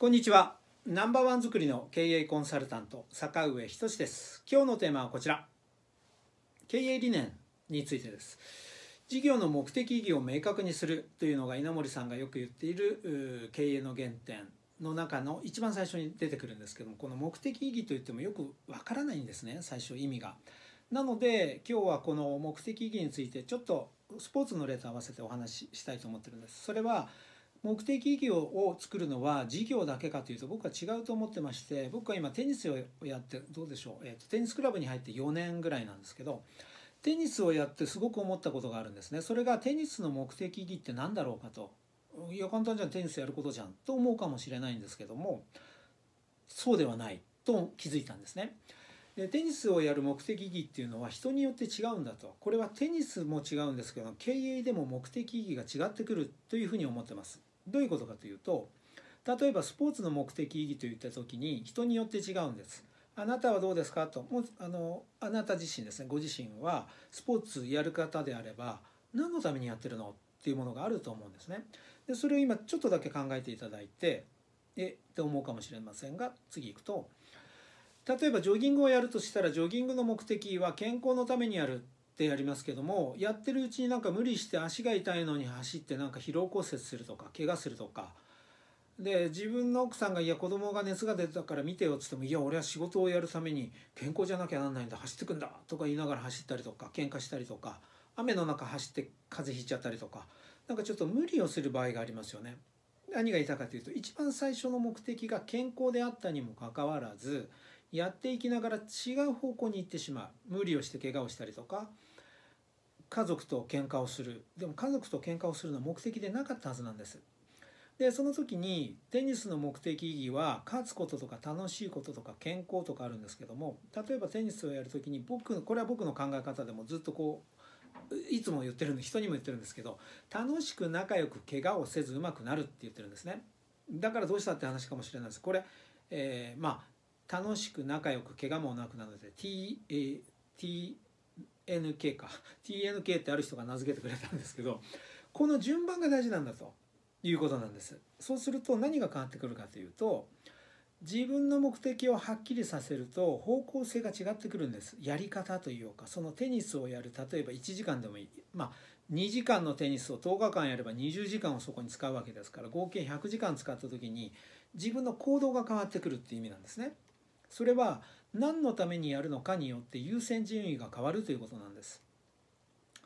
こんにちはナンバーワン作りの経営コンサルタント坂上仁です今日のテーマはこちら経営理念についてです事業の目的意義を明確にするというのが稲森さんがよく言っている経営の原点の中の一番最初に出てくるんですけどもこの目的意義といってもよくわからないんですね最初意味が。なので今日はこの目的意義についてちょっとスポーツの例と合わせてお話ししたいと思ってるんです。それは目的意義を作るのは事業だけかというと僕は違うと思ってまして僕は今テニスをやってどうでしょう、えーと、テニスクラブに入って4年ぐらいなんですけどテニスをやってすごく思ったことがあるんですねそれがテニスの目的意義って何だろうかといや簡単じゃんテニスやることじゃんと思うかもしれないんですけどもそうではないと気づいたんですね。でテニスをやる目的意義っていうのは人によって違うんだとこれはテニスも違うんですけど経営でも目的意義が違ってくるというふうに思ってます。どういうことかというと例えばスポーツの目的意義といった時に人によって違うんです。あなたはどうですかともうあのあなた自身ですねご自身はスポーツやる方であれば何のためにやってるのっていうものがあると思うんですね。でそれを今ちょっとだけ考えていただいてえって思うかもしれませんが次行くと例えばジョギングをやるとしたらジョギングの目的は健康のためにやるってやりますけどもやってるうちになんか無理して足が痛いのに走ってなんか疲労骨折するとか怪我するとか。で自分の奥さんが「いや子供が熱が出たから見てよ」っつっても「いや俺は仕事をやるために健康じゃなきゃなんないんだ走ってくんだ」とか言いながら走ったりとか喧嘩したりとか雨の中走って風邪ひいちゃったりとか。なんかちょっと無理をする場合がありますよね。何が言いたかというと一番最初の目的が健康であったにもかかわらずやっていきながら違う方向に行ってしまう。無理をして怪我をしたりとか家族と喧嘩をする。でも家族と喧嘩をするのは目的でなかったはずなんです。でその時にテニスの目的意義は勝つこととか楽しいこととか健康とかあるんですけども例えばテニスをやる時に僕これは僕の考え方でもずっとこういつも言ってるんで人にも言ってるんですけど楽しく仲良く怪我をせずうまくなるって言ってるんですね。だからどうしたって話かもしれないです。これ、えー、まあ楽しく仲良く怪我もなくなるので T, A T TNK か。TNK ってある人が名付けてくれたんですけどこの順番が大事なんだということなんです。そうすると何が変わってくるかというと自分の目的をはっきりさせると方向性が違ってくるんです。やり方というかそのテニスをやる例えば1時間でもいい。まあ2時間のテニスを10日間やれば20時間をそこに使うわけですから合計100時間使った時に自分の行動が変わってくるっていう意味なんですね。それは何のためにやるのかによって優先順位が変わるということなんです。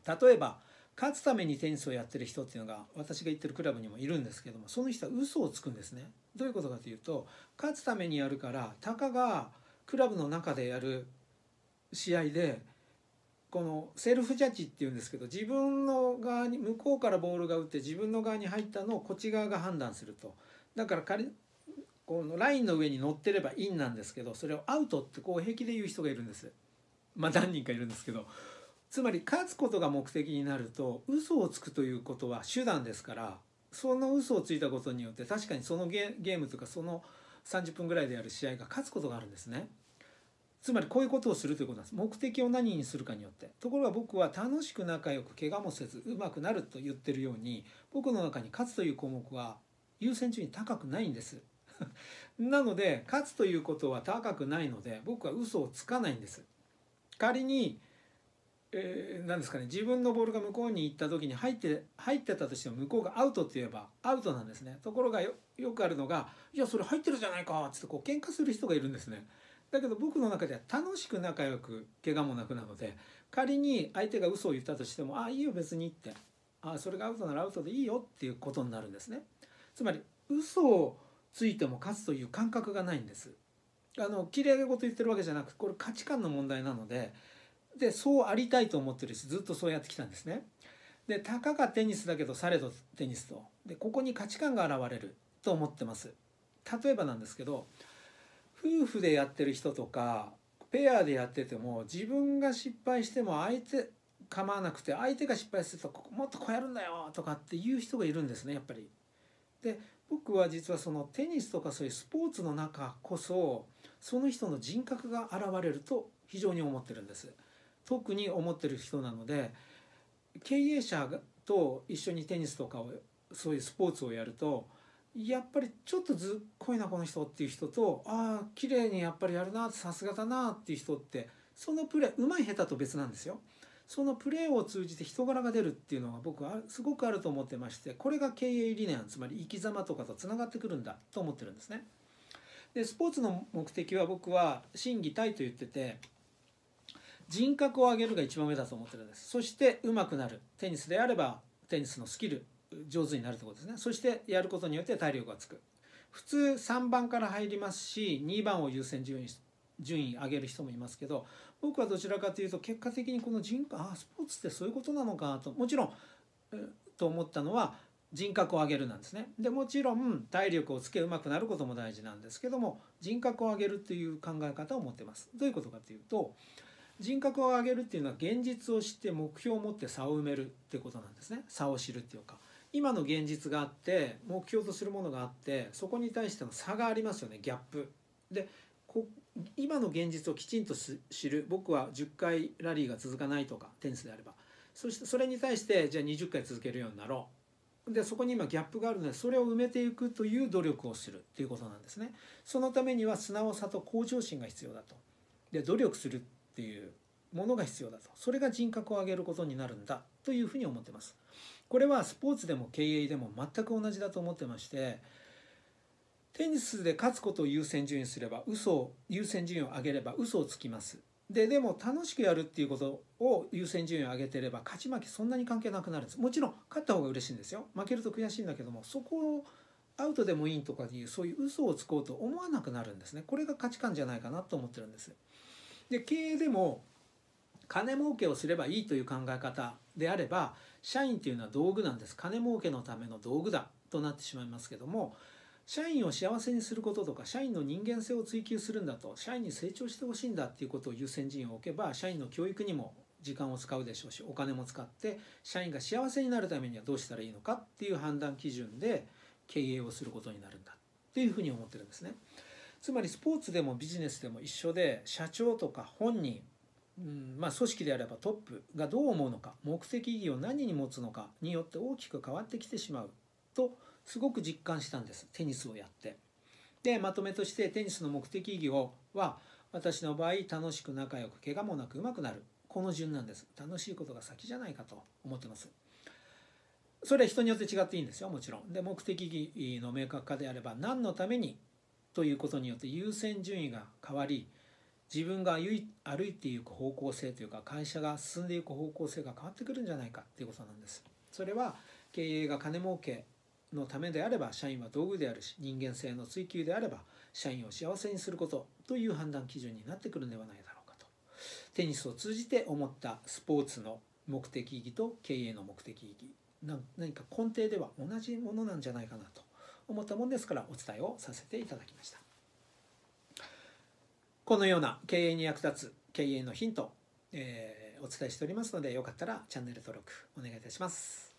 例えば勝つためにテニスをやってる人っていうのが私が言ってるクラブにもいるんですけどもその人は嘘をつくんですね。どういうことかというと勝つためにやるからたかがクラブの中でやる試合でこのセルフジャッジっていうんですけど自分の側に向こうからボールが打って自分の側に入ったのをこっち側が判断すると。だからこのラインの上に乗ってればインなんですけどそれをアウトってこう平気で言う人がいるんです。まあ何人かいるんですけど。つまり勝つことが目的になると嘘をつくということは手段ですからその嘘をついたことによって確かにそのゲームとかその30分ぐらいでやる試合が勝つことがあるんですね。つまりこういうことをするということなんです。目的を何にするかによって。ところが僕は楽しく仲良く怪我もせずうまくなると言ってるように僕の中に勝つという項目は優先順位高くないんです。なので勝つということは高くないので僕は嘘をつかないんです。仮に、えー、何ですかね自分のボールが向こうに行った時に入って入ってたとしても向こうがアウトって言えばアウトなんですね。ところがよくあるのが「いやそれ入ってるじゃないか」っつってこう喧嘩する人がいるんですね。だけど僕の中では楽しく仲良く怪我もなくなので仮に相手が嘘を言ったとしても「ああいいよ別に」って「ああそれがアウトならアウトでいいよ」っていうことになるんですね。つまり嘘をついても勝つという感覚がないんです。あのきれい事言ってるわけじゃなくこれ価値観の問題なのででそうありたいと思ってるしずっとそうやってきたんですね。でたかがテニスだけどされどテニスとでここに価値観が現れると思ってます。例えばなんですけど夫婦でやってる人とかペアでやってても自分が失敗しても相手構わなくて相手が失敗するともっとこうやるんだよとかっていう人がいるんですねやっぱり。で僕は実はそのテニスとかそういうスポーツの中こそその人の人格が現れると非常に思ってるんです特に思ってる人なので経営者と一緒にテニスとかをそういうスポーツをやるとやっぱりちょっとずっこいなこの人っていう人とああ綺麗にやっぱりやるなさすがだなっていう人ってそのプレーうまい下手と別なんですよ。そのプレーを通じて人柄が出るっていうのが僕はすごくあると思ってましてこれが経営理念つまり生き様とかとつながってくるんだと思ってるんですね。でスポーツの目的は僕は心技体と言ってて人格を上げるが一番上だと思ってるんです。そして上手くなる。テニスであればテニスのスキル上手になるってことですね。そしてやることによって体力がつく。普通3番から入りますし2番を優先順位順位上げる人もいますけど僕はどちらかというと結果的にこの人格あスポーツってそういうことなのかともちろんと思ったのは人格を上げるなんですね。でもちろん体力をつけうまくなることも大事なんですけども人格を上げるという考え方を持ってます。どういうことかというと人格を上げるっていうのは現実を知って目標を持って差を埋めるってことなんですね。差を知るっていうか今の現実があって目標とするものがあってそこに対しての差がありますよねギャップ。でこ今の現実をきちんと知る僕は10回ラリーが続かないとかテニスであれば。そしてそれに対してじゃあ20回続けるようになろう。でそこに今ギャップがあるのでそれを埋めていくという努力をする。っていうことなんですね。そのためには素直さと向上心が必要だと。で努力するっていうものが必要だと。それが人格を上げることになるんだ。というふうに思ってます。これはスポーツでも経営でも全く同じだと思ってましてテニスで勝つことを優先順位すれば嘘を優先順位を上げれば嘘をつきます。ででも楽しくやるっていうことを優先順位を上げてれば勝ち負けそんなに関係なくなるんです。もちろん勝った方が嬉しいんですよ。負けると悔しいんだけどもそこをアウトでもいいとかいうそういう嘘をつこうと思わなくなるんですね。これが価値観じゃないかなと思ってるんです。で経営でも金儲けをすればいいという考え方であれば社員っていうのは道具なんです。金儲けのための道具だとなってしまいますけども社員を幸せにすることとか社員の人間性を追求するんだと社員に成長してほしいんだっていうことを優先順位を置けば社員の教育にも時間を使うでしょうしお金も使って社員が幸せになるためにはどうしたらいいのかっていう判断基準で経営をすることになるんだっていうふうに思ってるんですね。つまりスポーツでもビジネスでも一緒で社長とか本人、うんまあ、組織であればトップがどう思うのか目的意義を何に持つのかによって大きく変わってきてしまうとすごく実感したんですテニスをやって。でまとめとしてテニスの目的意義をは私の場合楽しく仲良く怪我もなく上手くなる。この順なんです。楽しいことが先じゃないかと思ってます。それは人によって違っていいんですよ。もちろん。で目的意義の明確化であれば何のためにということによって優先順位が変わり自分が歩いていく方向性というか会社が進んでいく方向性が変わってくるんじゃないかっていうことなんです。それは経営が金儲けのためであれば社員は道具であるし人間性の追求であれば社員を幸せにすることという判断基準になってくるんではないだろうかと。テニスを通じて思ったスポーツの目的意義と経営の目的意義何か根底では同じものなんじゃないかなと思ったもんですからお伝えをさせていただきました。このような経営に役立つ経営のヒント、えー、お伝えしておりますのでよかったらチャンネル登録お願いいたします。